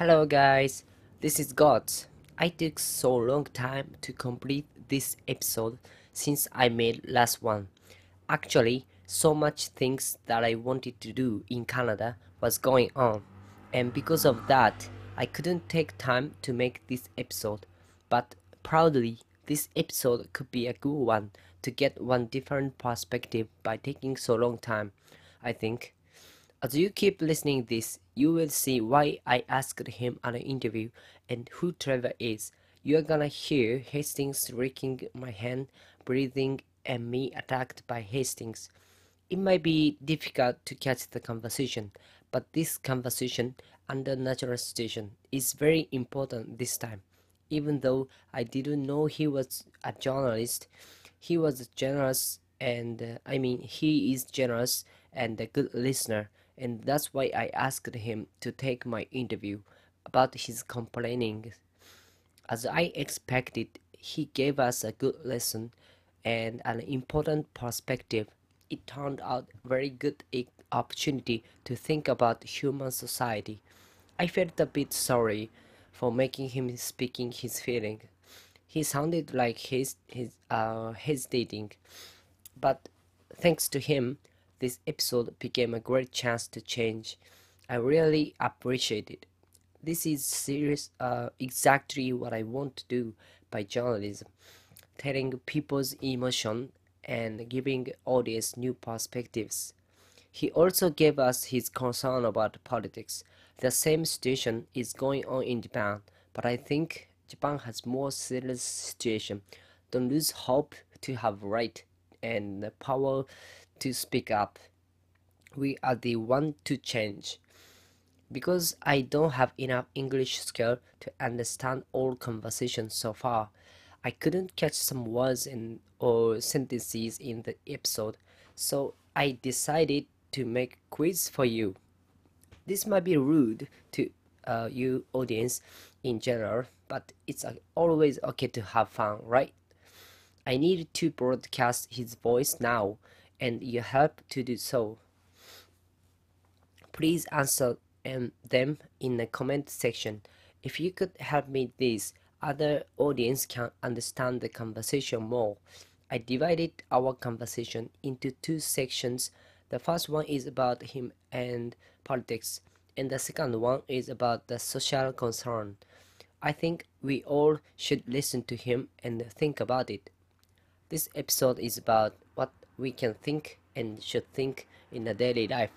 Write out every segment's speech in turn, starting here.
Hello guys, this is Gods. I took so long time to complete this episode since I made last one. Actually, so much things that I wanted to do in Canada was going on, and because of that, I couldn't take time to make this episode. But proudly, this episode could be a good one to get one different perspective by taking so long time, I think. As you keep listening this, you will see why I asked him at an interview and who Trevor is. You're gonna hear Hastings raking my hand, breathing, and me attacked by Hastings. It might be difficult to catch the conversation, but this conversation under natural situation is very important this time. Even though I didn't know he was a journalist, he was generous and uh, I mean he is generous and a good listener and that's why I asked him to take my interview about his complaining. As I expected, he gave us a good lesson and an important perspective. It turned out very good opportunity to think about human society. I felt a bit sorry for making him speaking his feeling. He sounded like he's, he's uh, hesitating, but thanks to him, this episode became a great chance to change. I really appreciate it. This is serious, uh, exactly what I want to do by journalism, telling people's emotion and giving audience new perspectives. He also gave us his concern about politics. The same situation is going on in Japan, but I think Japan has more serious situation. Don't lose hope to have right and power to speak up. We are the one to change. Because I don't have enough English skill to understand all conversations so far, I couldn't catch some words and or sentences in the episode, so I decided to make quiz for you. This might be rude to uh, you audience in general, but it's uh, always okay to have fun, right? I need to broadcast his voice now and your help to do so. Please answer um, them in the comment section. If you could help me this, other audience can understand the conversation more. I divided our conversation into two sections. The first one is about him and politics, and the second one is about the social concern. I think we all should listen to him and think about it. This episode is about we can think and should think in a daily life.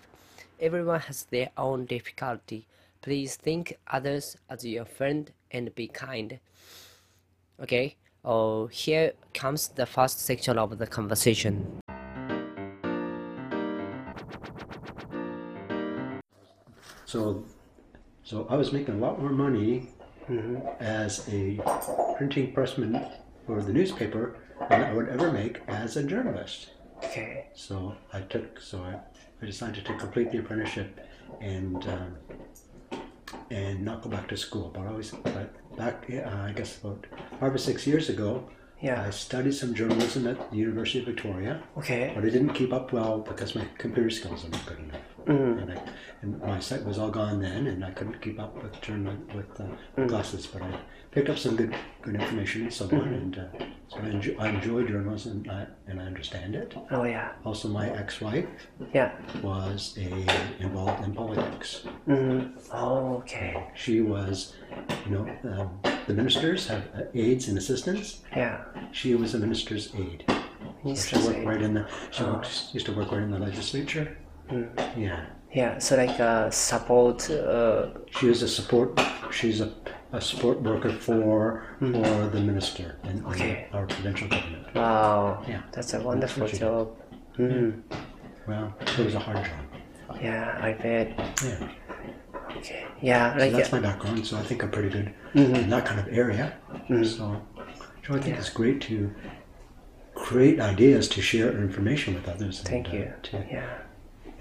Everyone has their own difficulty. Please think others as your friend and be kind. Okay, oh, here comes the first section of the conversation. So, so I was making a lot more money mm-hmm. as a printing pressman for the newspaper than I would ever make as a journalist. Okay. So I took, so I, I decided to complete the apprenticeship and um, and not go back to school. But I always, but back, uh, I guess about five or six years ago, Yeah. I studied some journalism at the University of Victoria. Okay. But I didn't keep up well because my computer skills are not good enough. Mm. And, I, and my sight was all gone then, and I couldn't keep up with journal with uh, Mm. glasses. But I picked up some good good information and so on, Mm-hmm. and uh, so I enjoy, I enjoy journalism and I, and I understand it. Oh yeah. Also, my ex-wife Yeah. was a involved in politics. Mm. Oh okay. She was, you know, um, the ministers have uh, aides and assistants. Yeah. She was a minister's aide. So she worked aide. right in the. She worked, used to work right in the legislature. Mm. Yeah. Yeah. So like uh, support. Uh, She is a support. She's a, a support worker for for the minister in, in Okay. our provincial government. wow. Yeah. That's a wonderful did. job. Mm. Well, it was a hard job. Yeah. I bet. Yeah. Okay. Yeah. So Like. that's uh, my background. So I think I'm pretty good Mhm. in that kind of area. Mhm. So, so I think Yeah. it's great to create ideas to share information with others. Thank and, uh, you. to, Yeah.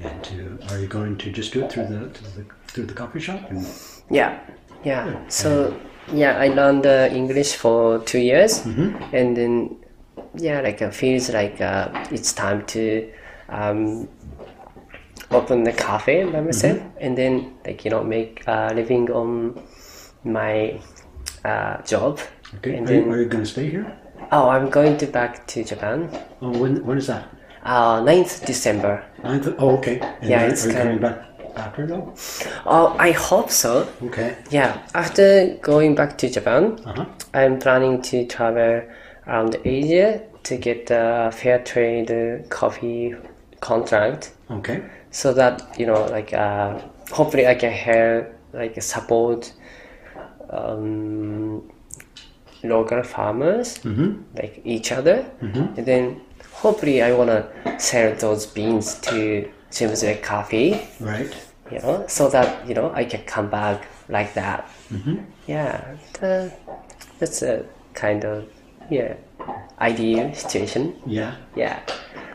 And to are you going to just do it through the, through the through the coffee shop? And, Yeah, yeah. Yeah. So yeah, I learned uh, English for two years, Mhm. and then yeah, like it feels like uh, it's time to um, open the cafe by myself and then like you know make a living on my uh, job. Okay. And Are you, then are you going to stay here? oh, I'm going to back to Japan. Oh, when when is that? Uh, 9th December. Ninth. Oh, okay. And Yeah, it's are you coming back after though? Oh, I hope so. Okay. Yeah, after going back to Japan, Uh huh. I'm planning to travel around Asia to get a fair trade coffee contract Okay. so that you know like uh, hopefully I can help like support um, local farmers Mm-hmm. like each other Mhm. and then hopefully I want to sell those beans to Shimzue Coffee Right. you know so that you know I can come back like that Mm-hmm. yeah the, that's a kind of yeah ideal situation Yeah. yeah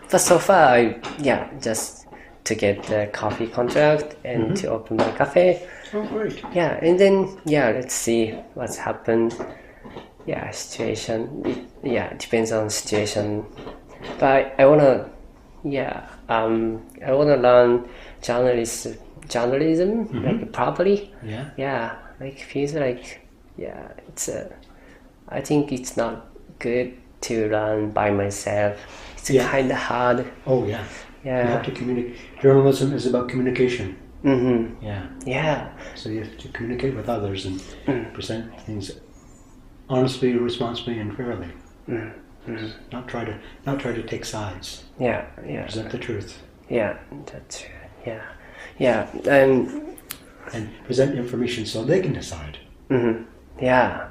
but so far I yeah just to get the coffee contract and to open my cafe. Oh, great. yeah and then yeah let's see what's happened. Yeah situation it, yeah depends on situation. But I, I wanna yeah um I wanna learn journalist journalism like properly. Yeah. yeah like feels like yeah it's a i think it's not good to learn by myself it's Yeah. kind of hard Oh, yeah. Yeah. You have to communicate. Journalism is about communication. mm-hmm. Yeah. yeah So you have to communicate with others and present things honestly, responsibly, and fairly. Mm-hmm. Not try to not try to take sides. yeah yeah Present the truth yeah that's yeah yeah and and present information so they can decide. Mm-hmm. yeah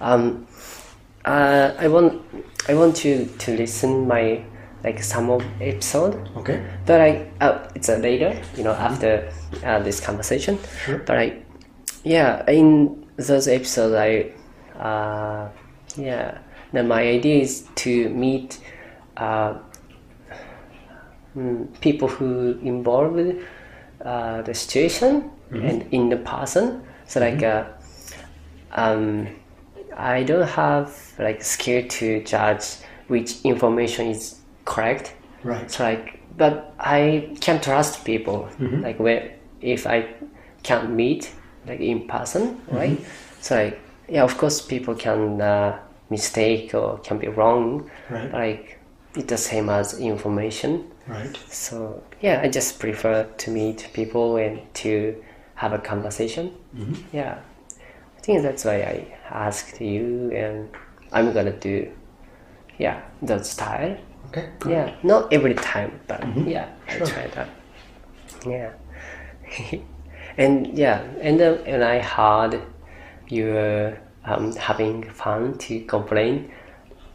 um uh, i want i want you to listen my like some of episode. Okay. but I uh, it's a later you know after uh, this conversation. Sure. but I yeah in those episodes I uh, yeah now my idea is to meet uh, mm, people who involved uh, the situation and in the person. So like uh, um, I don't have like skill to judge which information is correct Right. So like, but I can trust people. Mm-hmm. Like where if I can't meet like in person, mm-hmm. right? So like, yeah, of course, people can uh, mistake or can be wrong. Right. Like it's the same as information. Right. So yeah, I just prefer to meet people and to have a conversation. Mm-hmm. Yeah, I think that's why I asked you, and I'm gonna do yeah that style. Okay. Yeah, not every time, but yeah, Sure. I try that. Yeah, and yeah, and then and I heard you were um, having fun to complain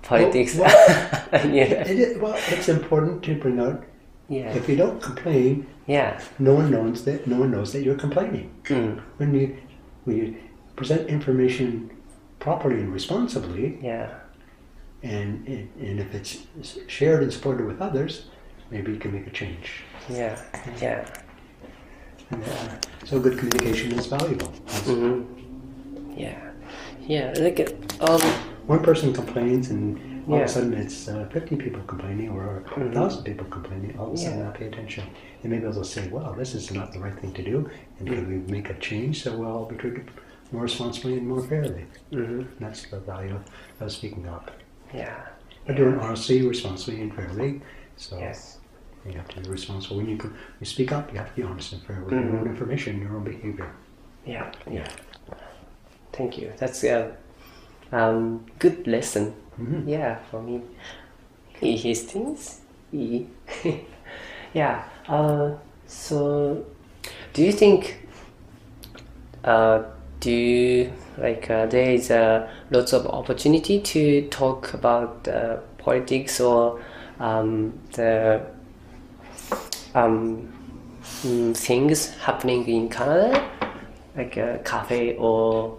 politics. well- yeah, It is, well, it's important to bring out. yeah, If you don't complain, yeah, no one knows that no one knows that you're complaining. mm, When you when you present information properly and responsibly, yeah, and and if it's shared and supported with others, maybe you can make a change. yeah, yeah. Yeah. So good communication is valuable. hmm Yeah, yeah. Like um, One person complains, and all Yeah. of a sudden it's uh, 50 people complaining or a 1,000 people complaining. All of a sudden, Yeah. I pay attention. And maybe they'll say, well, this is not the right thing to do. And can we make a change so we'll all be treated more responsibly and more fairly? hmm That's the value of speaking up. yeah, But doing honestly, responsibly, and fairly. So yes, you have to be responsible. When you, co- you speak up, you have to be honest and fair with your Mhm. own information, your own behavior. yeah, yeah. Thank you. That's a um, good lesson. Mhm. Yeah, for me. He his things. He. yeah. Uh, so, do you think? Uh, do like uh, there is uh, lots of opportunity to talk about uh, politics or um, the um, mm, things happening in Canada, like a cafe or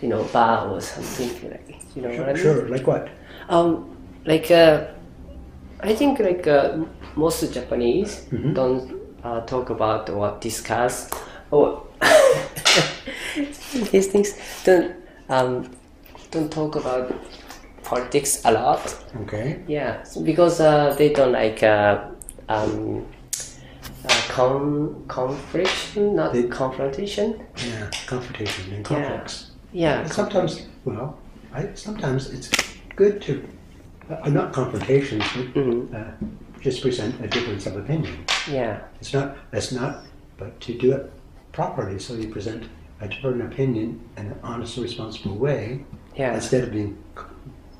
you know bar or something like you know what I mean? Sure, like what? Um, like uh, I think like uh, most Japanese Mhm. don't uh, talk about or discuss or these things don't um, don't talk about politics a lot. Okay. Yeah, so because uh, they don't like uh, um, uh, con confliction, not They- confrontation. Yeah, confrontation and conflicts. Yeah. Sometimes, well, I, sometimes it's good to, uh, not confrontations, but Mhm. uh, just present a difference of opinion. Yeah. It's not, it's not, but to do it properly, so you present a different opinion in an honest and responsible way, Yeah. instead of being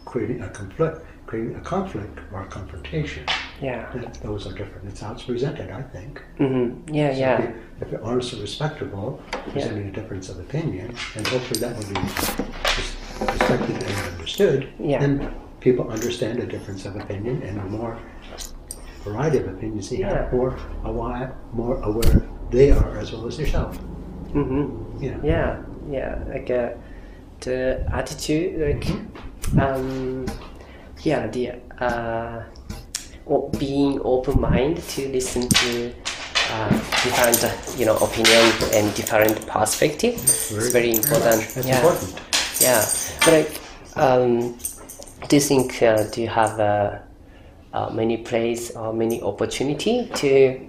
creating a conflict, creating a conflict or a confrontation. Yeah. That, those are different. It's how it's presented, I think. Mm-hmm. Yeah. So Yeah. If, you, if you're honest and respectable, presenting a difference of opinion, and hopefully that will be respected and understood, Yeah. then people understand a difference of opinion and a more variety of opinions Yeah. have, more aware, more aware they are as well as yourself. Mm-hmm. Yeah. Yeah. Yeah. Like uh, the attitude, like um, yeah, the uh, being open mind to listen to. Uh, different, uh, you know, opinion and different perspective. It's very important. That's yeah. important. Yeah, but like, um, do you think uh, do you have uh, uh, many place or many opportunity to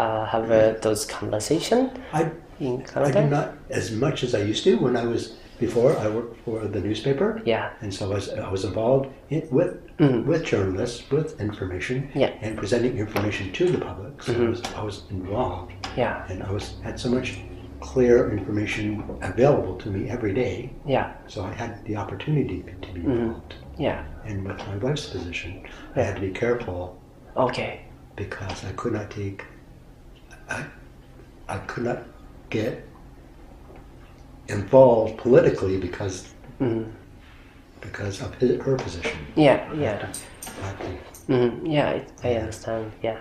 uh, have uh, those conversation I, in I do not as much as I used to when I was before. I worked for the newspaper. Yeah. and so I was, I was involved in, with with journalists, with information, Mm-hmm. Yeah. Mm-hmm. and presenting information to the public. So I, was, I was involved, Yeah, and I was had so much clear information available to me every day. yeah, So I had the opportunity to be Mm-hmm. involved. yeah. And with my wife's position, I had to be careful Okay. because I could not take, I, I could not get involved politically because Mm-hmm. because of his, her position. Yeah, yeah, mm-hmm. yeah. I, I understand. Yeah.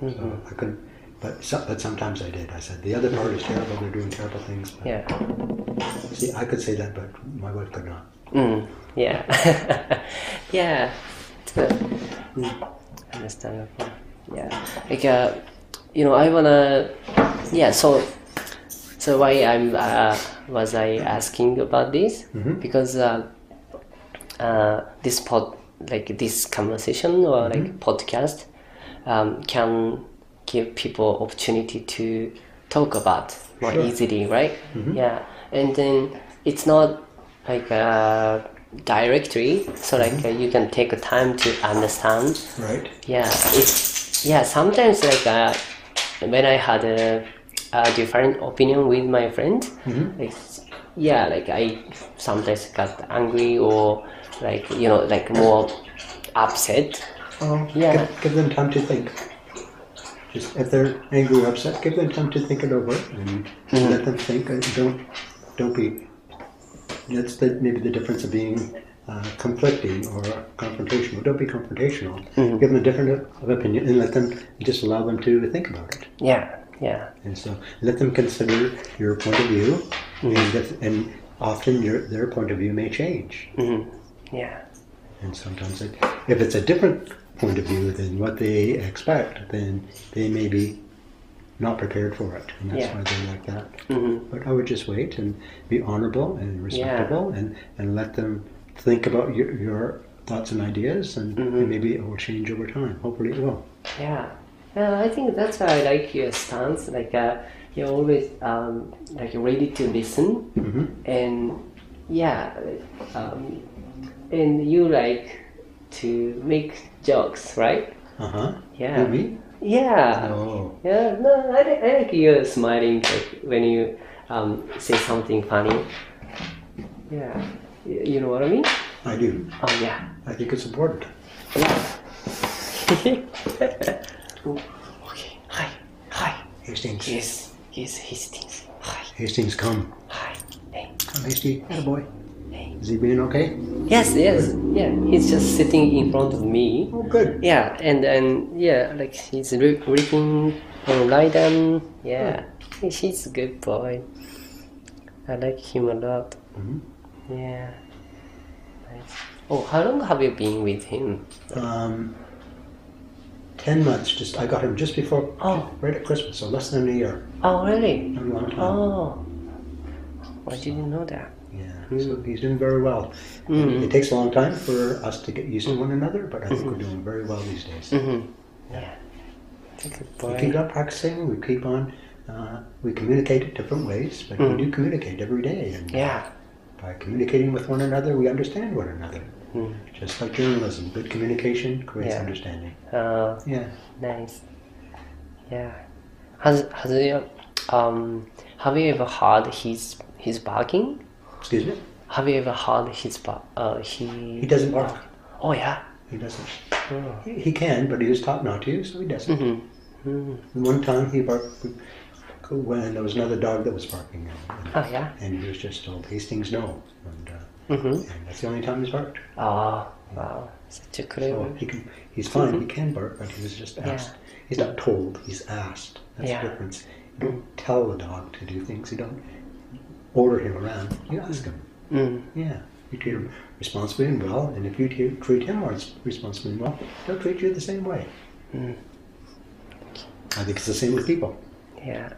So I couldn't, but so, but sometimes I did. I said the other party is terrible. They're doing terrible things. But Yeah. see, I could say that, but my wife could not. Mm, yeah. yeah. It's. Mm, understandable. Yeah. Like uh, you know, I wanna. Yeah. So, so why I'm uh, was I asking about this because uh, uh, this pod like this conversation or like podcast um, can give people opportunity to talk about more Sure. easily, right? Yeah, and then it's not like uh, directory, so like uh, you can take time to understand. Right. Yeah, it's yeah. Sometimes like uh, when I had a, a different opinion with my friend, like yeah, like I sometimes got angry or like you know like more upset. Oh, Yeah. Give, give them time to think. Just if they're angry or upset, give them time to think it over and Mm-hmm. let them think. Don't don't be. That's the, maybe the difference of being uh, conflicting or confrontational. Don't be confrontational. Mm-hmm. Give them a different of opinion and let them just allow them to think about it. Yeah, yeah, And so let them consider your point of view, Mm-hmm. and, if, and often your, their point of view may change. yeah, And sometimes, it, if it's a different point of view than what they expect, then they may be not prepared for it, and that's Yeah. why they're like that. hmm But I would just wait and be honorable and respectable, and, and let them think about your, your thoughts and ideas, and, Mm-hmm. and maybe it will change over time. Hopefully, it will. yeah. Yeah, I think that's why I like your stance. Like uh, you're always um, like ready to listen, Mhm. and yeah, um, and you like to make jokes, right? Uh huh. Yeah. me? Yeah. Oh, Yeah, no, I, I like you smiling like, when you um, say something funny. Yeah, you know what I mean? I do. Oh yeah. I think it's important. Oh, okay. Hi. Hi. Hastings. Yes. Yes, Hastings. Hi. Hastings, come. Hi. Hey. Come, Hasty. Hi, boy. Hey. Is he being okay? Yes, yes. Yeah, he's just sitting in front of me. Oh, good. Yeah, and and yeah, like he's re- reading lie down. Yeah, he's a good boy. I like him a lot. Mhm. Yeah. Nice. Oh, how long have you been with him? Um, ten months. Just I got him just before, Oh. right at Christmas, so less than a year. Oh, really? Not a long time. Oh. I didn't know that. Yeah. So he's doing very well. Mhm. It takes a long time for us to get used to one another, but I think we're doing very well these days. Mm-hmm. Yeah. That's a good We keep on practicing. We keep on. Uh, we communicate different ways, but we do communicate every day. And Yeah. By communicating with one another, we understand one another. Mm. Just like journalism, good communication creates Yeah. understanding. Uh, Yeah. nice. Yeah. Has has you um have you ever heard his his barking? Excuse me. Have you ever heard his bar? Uh, he He doesn't bark. Oh yeah. He doesn't. Oh. He, he can, but he was taught not to, so he doesn't. Mm-hmm. Mm. One time he barked when there was another dog that was barking, and, Oh yeah. and he was just told Hastings no, and, uh, Mm-hmm. and that's the only time he's barked. Oh wow. Such a So he can, he's fine. He can bark, but he was just Yeah. asked. He's not told. He's asked. That's Yeah. the difference. You don't tell the dog to do things. You don't order him around. You ask him. Mm. Yeah. You treat him responsibly and well, and if you t- treat him responsibly and well, he'll treat you the same way. Mm. I think it's the same with people. Yeah.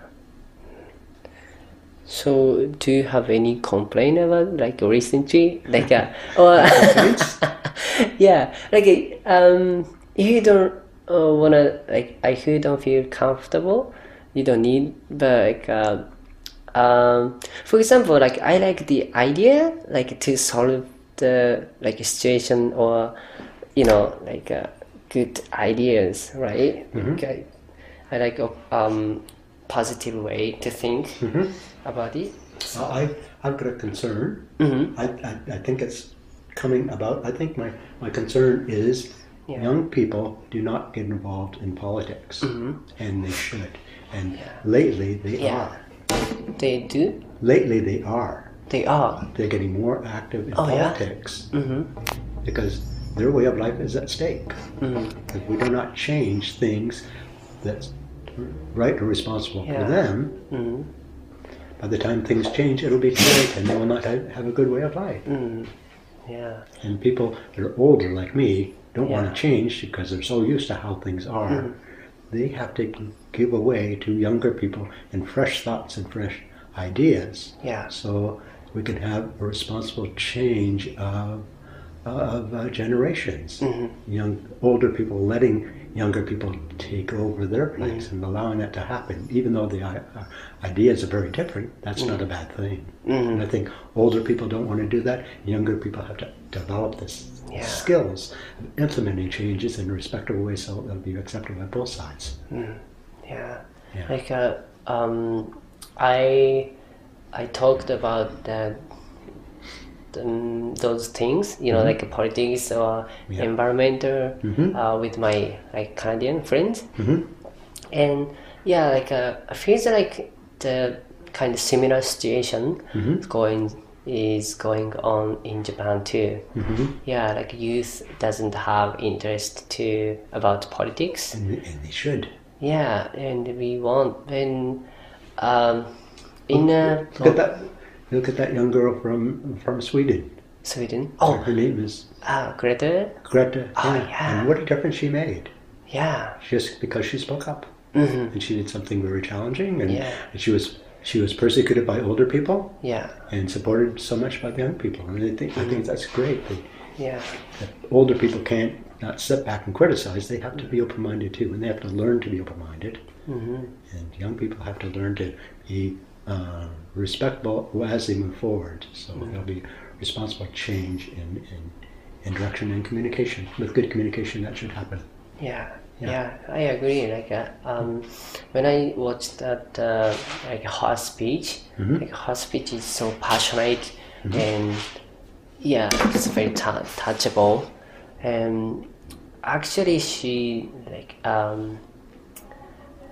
So, do you have any complaint about like recently, like uh, or yeah, like um, if you don't uh, wanna like, if you don't feel comfortable, you don't need. But like, uh, um, for example, like I like the idea, like to solve the like situation or, you know, like uh, good ideas, right? Like, I, I like a um, positive way to think about it. Uh, I, I've got a concern. Mm-hmm. I, I, I think it's coming about. I think my, my concern is Yeah. young people do not get involved in politics, Mm-hmm. and they should. And lately they Yeah. are. They do. Lately they are. They are. They're getting more active in Oh, yeah? politics Mm-hmm. because their way of life is at stake. Mm-hmm. If we do not change things that's right or responsible Yeah. for them, Mm-hmm. by the time things change, it'll be too late, and they will not have, have a good way of life. Mm. Yeah. And people that are older, like me, don't Yeah. want to change because they're so used to how things are. They have to give away to younger people and fresh thoughts and fresh ideas, Yeah. so we can have a responsible change of of uh, generations. Young, older people letting younger people take over their place and allowing that to happen, even though the uh, ideas are very different. That's not a bad thing. And I think older people don't want to do that. Younger people have to develop this Yeah. skills of implementing changes in a respectable way so they'll be accepted by both sides. Yeah. Yeah. Like uh, um, I I talked about that. Um, those things, you know, like politics or Yeah. environmental, Mhm. uh, with my like Canadian friends, Mhm. and yeah, like uh, I feels like the kind of similar situation is going is going on in Japan too. Mhm. Yeah, like youth doesn't have interest to about politics. And, and they should. Yeah, and we want when um, in at that. Look at that young girl from from Sweden. Sweden. Oh, Her name is uh, Greta. Greta. Oh, yeah. And what a difference she made. Yeah. Just because she spoke up. hmm And she did something very challenging and, Yeah. and she was she was persecuted by older people Yeah. and supported so much by the young people. And I think I think that's great. That, Yeah. that older people can't not sit back and criticize. They have to be open minded too, and they have to learn to be open minded. Mm-hmm. And young people have to learn to be uh, respectful as they move forward. So there'll be responsible change in, in, in direction and communication. With good communication, that should happen. Yeah. Yeah. Yeah, I agree. Like, uh, um, when I watched that, uh, like her speech, Mhm. like her speech is so passionate and yeah, it's very tou- touchable. And actually, she like um,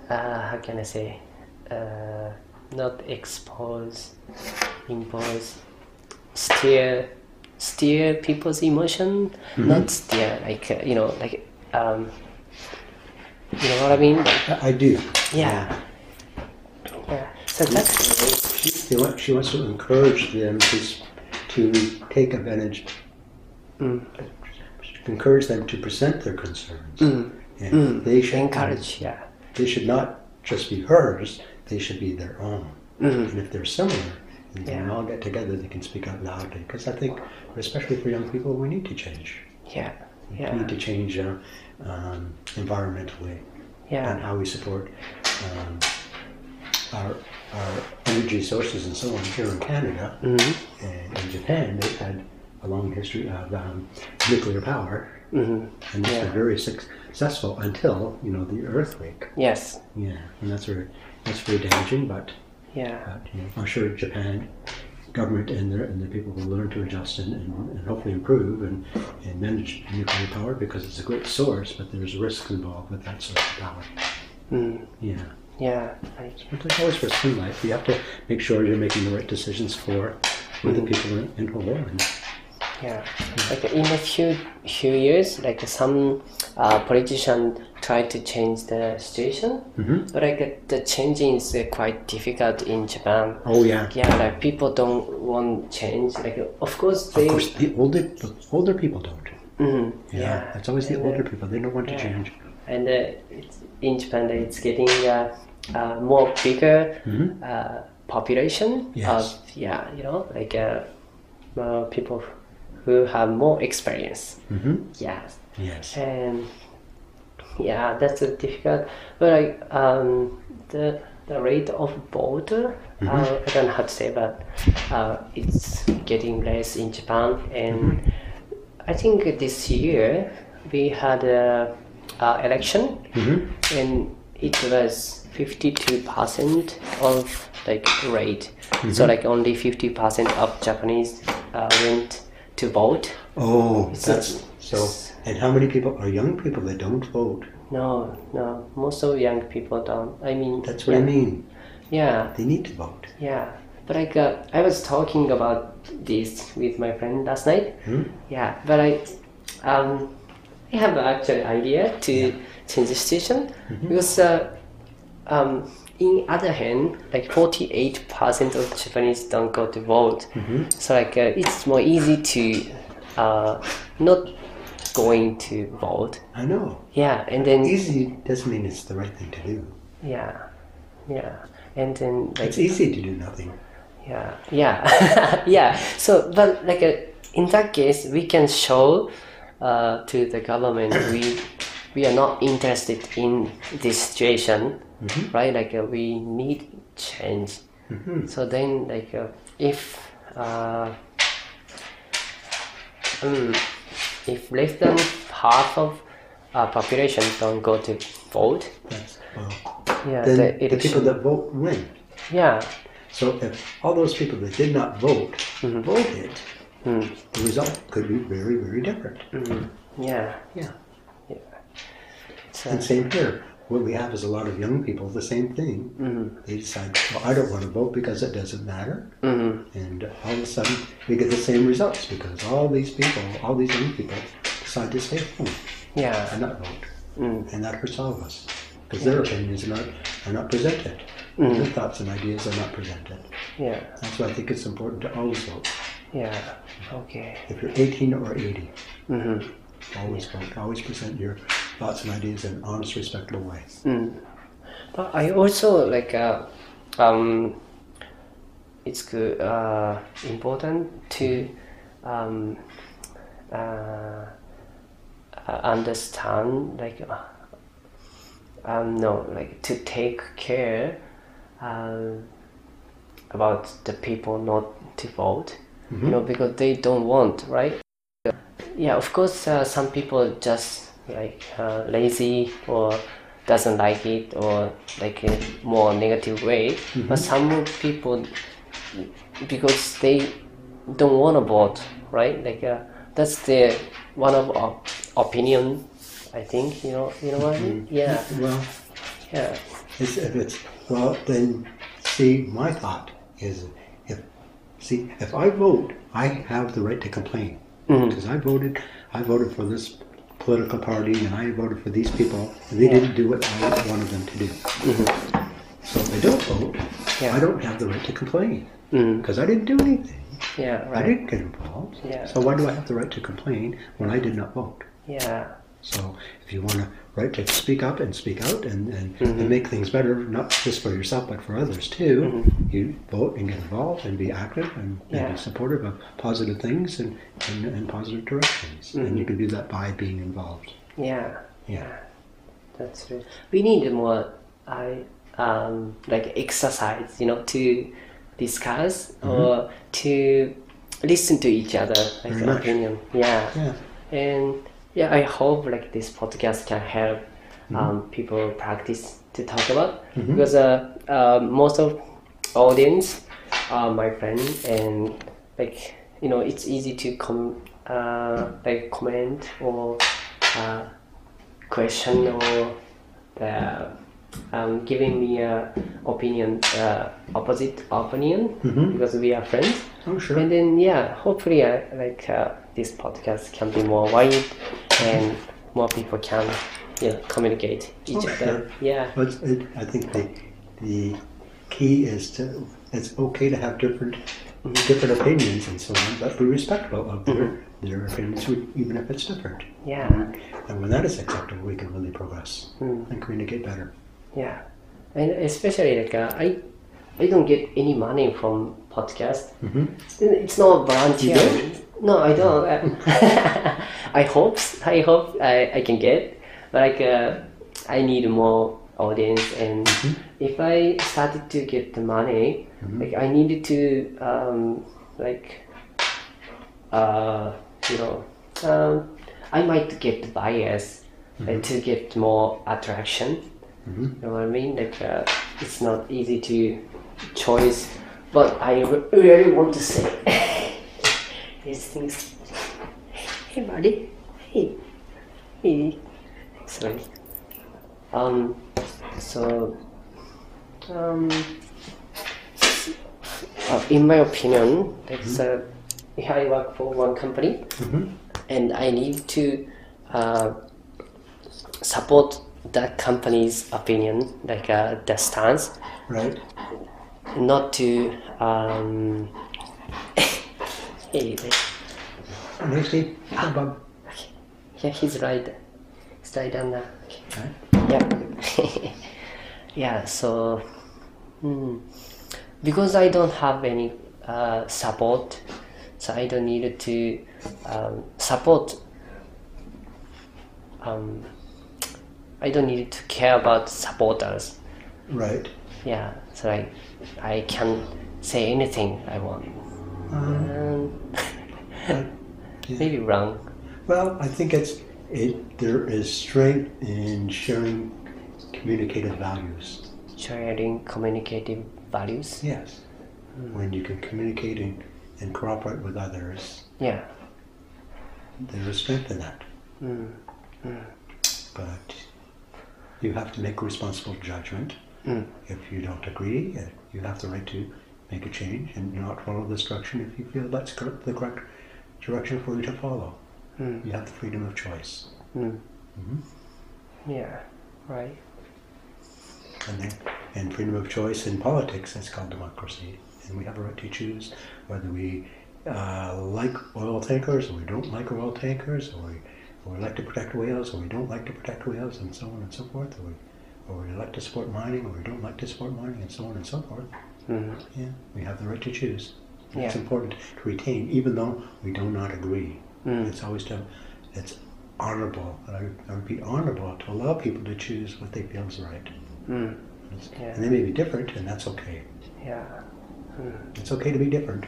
uh, how can I say, uh, not expose, impose, steer, steer people's emotion, not steer like uh, you know like um, you know what I mean? I, I do. Yeah. Yeah. So that's She, want, she wants to encourage them to, to take advantage, mm, encourage them to present their concerns. mm, And mm, they should encourage. Yeah. They should not just be hers. They should be their own. Mhm. And if they're similar, and they Yeah. all get together, they can speak out loudly. Because I think, especially for young people, we need to change. Yeah. We Yeah. need to change uh, um, environmentally. Yeah. and how we support um, our, our energy sources and so on here in Canada. Mm-hmm. And in Japan, they've had a long history of um, nuclear power, Mm-hmm. and it's Yeah. been very suc- successful until you know the earthquake. Yes. Yeah, and that's very that's very damaging. But, Yeah. but you know, I'm sure Japan government and their and the people will learn to adjust and, and, and hopefully improve and, and manage nuclear power because it's a great source, but there's risks involved with that source of power. Mm. Yeah. Yeah. Right. But there's always risk in life. You have to make sure you're making the right decisions for, for the people in, in whole. And, Yeah, like in a few few years, like some uh, politician tried to change the situation, Mhm. but like the changing is uh, quite difficult in Japan. oh yeah. Yeah, like people don't want change. Like of course they. Of course, the older the older people don't. Mhm, Yeah, yeah, it's always the And, older uh, people. They don't want to change. and uh, it's, in Japan it's getting uh, uh, more bigger Mhm. uh, population Yes. of yeah you know like people who have more experience. hmm Yeah, Yes. and yeah that's a difficult but like um the the rate of vote uh, i don't know how to say but uh, it's getting less in japan. And i think this year we had a, a election hmm and it was 52% of like rate. So like only 50% of japanese uh, went to vote. Oh, So- that's so. And how many people are young people that don't vote? No, no. Most of young people don't. I mean, That's what yeah, I mean. Yeah, They need to vote. yeah. But like, uh, I was talking about this with my friend last night. Hmm? Yeah, but I, um, I have actually idea to change the situation because, uh, um, in other hand, like forty-eight percent of Japanese don't go to vote. So like, uh, it's more easy to, uh, not going to vote. I know. Yeah, and then Easy doesn't mean it's the right thing to do. Yeah, yeah, and then like It's easy to do nothing. yeah, yeah, yeah. So, but like uh, in that case, we can show uh, to the government we we are not interested in this situation, right? Like uh, we need change. So then, like uh, if uh, um, if less than half of uh, population don't go to vote, That's well. yeah, Then the the, people that vote win. yeah, So if all those people that did not vote voted, the result could be very, very different. yeah, Yeah. it's, uh, And same here. What we have is a lot of young people, the same thing. They decide, well, I don't want to vote because it doesn't matter. mhm, And all of a sudden, we get the same results because all these people, all these young people, decide to stay home yeah, and not vote. mm, And that hurts all of us because their opinions are not, are not presented. Their thoughts and ideas are not presented. yeah, That's why I think it's important to always vote. yeah, okay, If you're 18 or 80, mhm, always vote. Always present your thoughts and ideas in an honest, respectable way. mm. But I also like uh, um, it's good uh, important to um, uh, uh, understand like uh, um no like to take care uh, about the people not to vote you know because they don't want right yeah of course uh, some people just like uh, lazy or doesn't like it or like a more negative way. But some people because they don't want to vote right? Like uh, that's the one of our opinion i think you know you know what i mean? Yeah. Well, yeah. it's, if it's well, then see, my thought is if see if I vote, I have the right to complain. Because I voted. I voted for this political party, and I voted for these people, and they didn't do what I wanted them to do. So if they don't vote, Yeah. I don't have the right to complain mm. because I didn't do anything. yeah I didn't get involved. Yeah. So why do I have the right to complain when I did not vote? yeah So if you want to right to speak up and speak out and, and, and mm-hmm. make things better, not just for yourself but for others too, mm-hmm. you vote and get involved and be active and, and be supportive of positive things and, and, and positive directions. And you mm-hmm. can do that by being involved. yeah Yeah. that's true. We need more, I um, like exercise, you know, to discuss or to listen to each other, like opinion. Yeah. Yeah. And yeah, I hope like this podcast can help Mm-hmm. um, people practice to talk about. Because uh, uh, most of audience are my friends and like you know it's easy to com uh, like comment or uh, question or uh, um, giving me a opinion uh, opposite opinion because we are friends Oh, sure. and then yeah hopefully uh, like uh, this podcast can be more wide and more people can yeah communicate each Oh, other sure. yeah But it, I think the the key is to it's okay to have different different opinions and so on, but be respectful of their their opinions, even if it's different. yeah And when that is acceptable, we can really progress Mm. and communicate better. yeah and especially like uh, i i don't get any money from podcast. Mhm. it's not volunteer. No i don't. I hope i hope I, I can get but like uh, i need more audience and if i started to get the money like i needed to um, like uh, you know um, i might get bias like, to get more attraction. You know what i mean? Like uh, it's not easy to choice but i really want to say these things. Hey buddy. Hey. Hey. Sorry. Um so um uh, in my opinion like uh, i work for one company. And i need to uh, support that company's opinion like uh, the stance. Right? Not to um Hey, Steve. Yeah he's right he's right on that okay. Right. yeah yeah so hmm, because i don't have any uh, support so i don't need to um, support um, i don't need to care about supporters Right. Yeah so i i can say anything i want um, Yeah. maybe wrong Well, I think it's it. There is strength in sharing communicative values. sharing communicative values Yes. When you can communicate and, and cooperate with others, yeah there is strength in that. mm. But you have to make a responsible judgment. Mm. If you don't agree, uh, you have the right to make a change and not follow this direction if you feel that's the correct direction for you to follow. Mm. You have the freedom of choice. Mm. Mhm. yeah right And, then, and freedom of choice in politics, that's called democracy. And we have a right to choose whether we uh, like oil tankers or we don't like oil tankers, or we, or we like to protect whales or we don't like to protect whales, and so on and so forth, or we, or we like to support mining or we don't like to support mining, and so on and so forth. mm. Yeah, we have the right to choose. It's important to retain, even though we do not agree. Mm. It's always to, it's honorable, and I, I repeat, honorable to allow people to choose what they feel is right. Mm. Yeah. And they may be different, and that's okay. yeah It's okay to be different.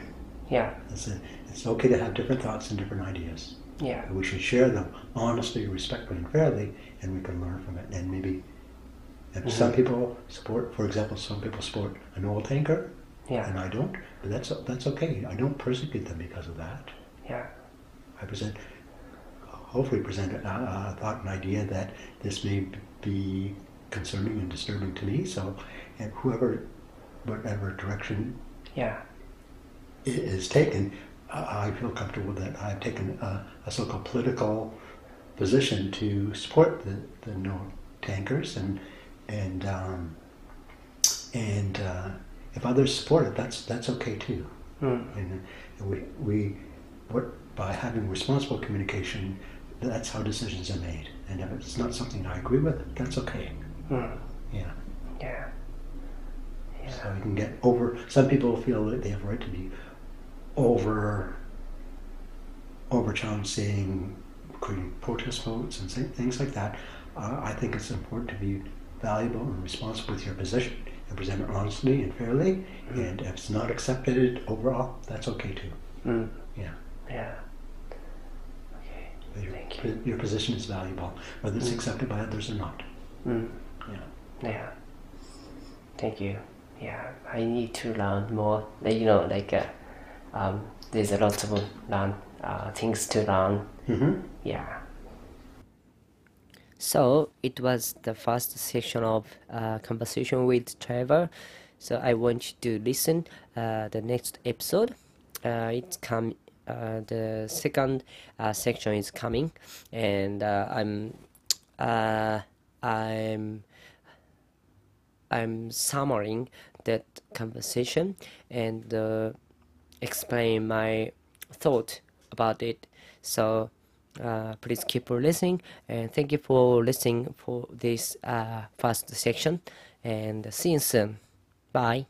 yeah It's, a, it's okay to have different thoughts and different ideas. yeah And we should share them honestly, respectfully, and fairly, and we can learn from it. And maybe, if mm-hmm. some people support, for example, some people support an oil tanker, yeah and I don't, but that's that's okay. I don't persecute them because of that. yeah I present, hopefully present a, a thought and idea that this may be concerning and disturbing to me. So, and whoever, whatever direction yeah is taken, I I feel comfortable that I've taken a, a so-called political position to support the, the no tankers and and um, and uh, if others support it, that's that's okay too. mm. And, and we we what by having responsible communication, that's how decisions are made. And if it's not something I agree with, that's okay. Mm. Yeah. yeah So you can get over. Some people feel that they have a right to be over over challenged, saying creating protest votes and things like that. uh, I think it's important to be valuable and responsible with your position and present it honestly and fairly. And if it's not accepted overall, that's okay too. Mm. Yeah. Yeah. Okay. But Your, Thank you. your position is valuable, whether it's accepted by others or not. Mm. Yeah. Yeah. Thank you. Yeah, I need to learn more. You know, like uh, um, there's a lot of learn uh, things to learn. Mm-hmm. Yeah. So it was the first section of uh, conversation with Trevor. So I want you to listen uh, the next episode. Uh, it's come. Uh, the second uh, section is coming, and uh, I'm, I'm, I'm summarizing that conversation and explain my thought about it. So uh, please keep listening and thank you for listening for this uh, first section and see you soon. Bye.